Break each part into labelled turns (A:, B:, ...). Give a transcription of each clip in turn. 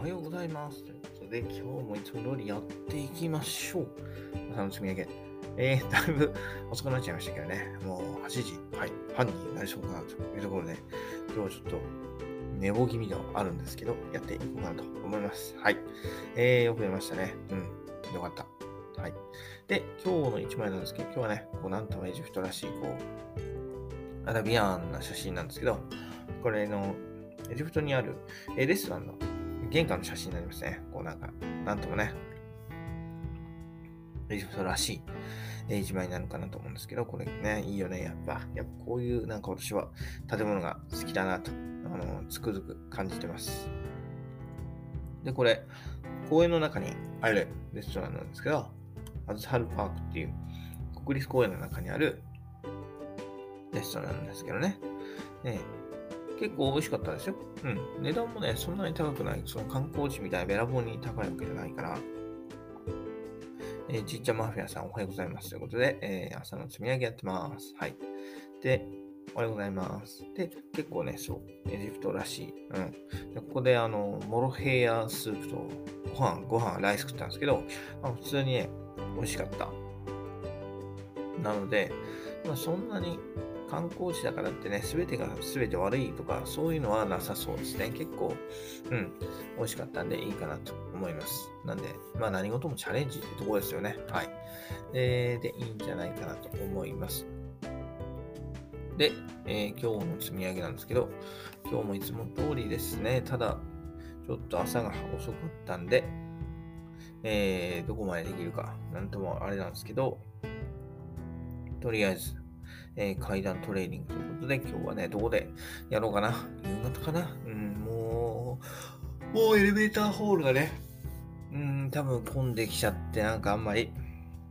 A: おはようございます。ということで、今日もいつも通りやっていきましょう。朝の積み上げ。えー、だいぶ遅くなっちゃいましたけどね、もう8時、はい、半になりそうかなというところで、今日はちょっと寝坊気味ではあるんですけど、やっていこうかなと思います。はい。えー、よく出ましたね。うん、よかった。はい。で、今日の1枚なんですけど、今日はね、こう、なんともエジプトらしい、こう、アラビアンな写真なんですけど、これの、エジプトにあるレストランの玄関の写真になりますね。こうなんか、なんともね、エジプトらしいえー一枚になるかなと思うんですけど、これね、いいよね、やっぱ。やっぱこういう、なんか私は建物が好きだなと、あの、つくづく感じてます。で、これ、公園の中にあるレストランなんですけど、アズハルパークっていう国立公園の中にあるレストランなんですけどね。ね結構美味しかったですよ。うん。値段もね、そんなに高くない。その観光地みたいなべらぼうに高いわけじゃないから。えー、ちっちゃマフィアさんおはようございます。ということで、えー朝の積み上げやってます。はい。で、おはようございます。で、結構ね、そう、エジプトらしい。うん。でここで、あの、モロヘイヤスープとご飯、ご飯、ライス食ったんですけど、まあ、普通にね、美味しかった。なので、まあ、そんなに観光地だからってね、すべてがすべて悪いとか、そういうのはなさそうですね。結構、うん、美味しかったんでいいかなと思います。なんで、まあ何事もチャレンジってとこですよね。はい。で、で、いいんじゃないかなと思います。で、えー今日の積み上げなんですけど、今日もいつも通りですね。ただ、ちょっと朝が遅かったんで、えーどこまでできるか、なんともあれなんですけど、とりあえず、えー階段トレーニングということで、今日はね、どこでやろうかな。夕方かなうん、もう、もうエレベーターホールがね、うん、多分混んできちゃって、なんかあんまり、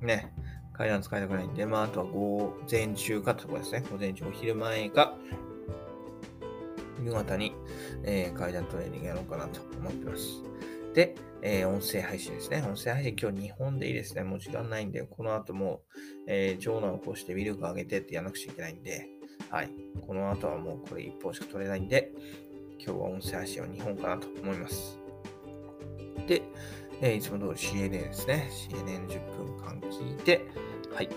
A: ね、階段使いたくないんで、まあ、あとは午前中かってとこですね。午前中、お昼前か、夕方に、えー階段トレーニングやろうかなと思ってます。で、えー音声配信ですね。音声配信今日2本でいいですね。もう時間ないんで、この後も、えー長男を起こして威力上げてってやらなくちゃいけないんで、はい。この後はもうこれ1本しか取れないんで、今日は音声配信は2本かなと思います。で、えーいつも通り CNN ですね。CNN10 分間聞いて、はい。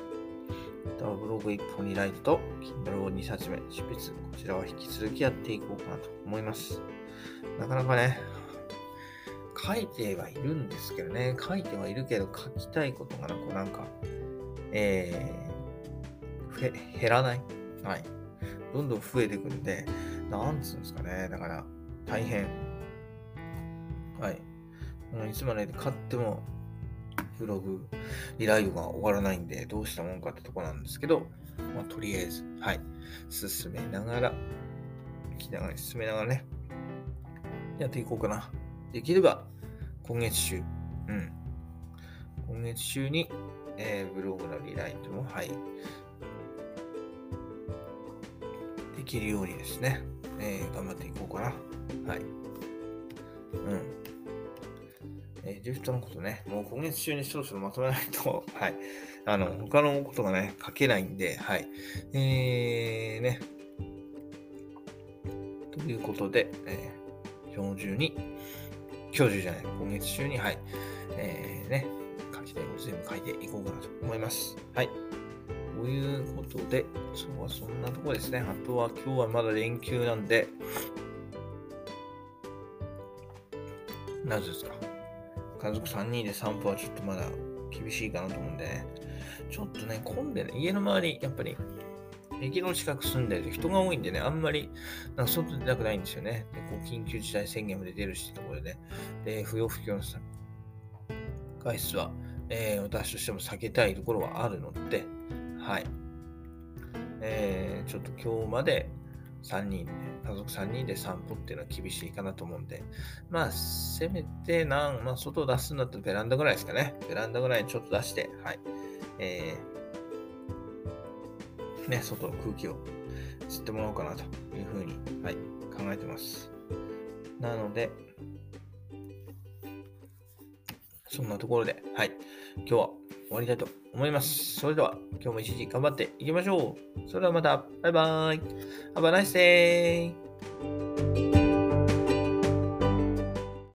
A: あとはブログ1本にライトと Kindle を2冊目執筆。こちらは引き続きやっていこうかなと思います。なかなかね、書いてはいるんですけどね、書いてはいるけど書きたいことがなんか、なんかえー、減らない。はい。どんどん増えてくんで、なんつうんですかね。だから、大変。はい。もういつまで買っても、ブログ、リライブが終わらないんで、どうしたもんかってとこなんですけど、まあ、とりあえず、はい。進めながら、聞きながら、進めながらね、やっていこうかな。できれば、今月中、うん。今月中に、えーブログのリライトも、はい。できるようにですね、えー頑張っていこうかな。はい。うん。えー、ジフトのことね、もう今月中にそろそろまとめないと、はい。あの、他のことがね、書けないんで、はい。えー、ね。ということで、えー、今日中に、今日中じゃない、今月中に、はい。えー、ね、書きたいこと全部書いていこうかなと思います。はい。ということで、そうはそんなとこですね。あとは今日はまだ連休なんで、なぜですか家族3人で散歩はちょっとまだ厳しいかなと思うんでね。ちょっとね、混んでね、家の周り、やっぱり、駅の近く住んでると人が多いんでね、あんまり、なんか外出たくないんですよね。で、こう、緊急事態宣言も出てるしってところでね。で、不要不急の外出は、えー私としても避けたいところはあるので、はい。えーちょっと今日まで3人で、家族3人で散歩っていうのは厳しいかなと思うんで、まあ、せめてなん、まあ、外出すんだったらベランダぐらいですかね。ベランダぐらいにちょっと出して、はい。えーね、外の空気を吸ってもらおうかなというふうに、はい、考えてます。なので、そんなところで、はい、今日は終わりたいと思います。それでは、今日も一日頑張っていきましょう。それではまた、バイバーイ。Have a nice day!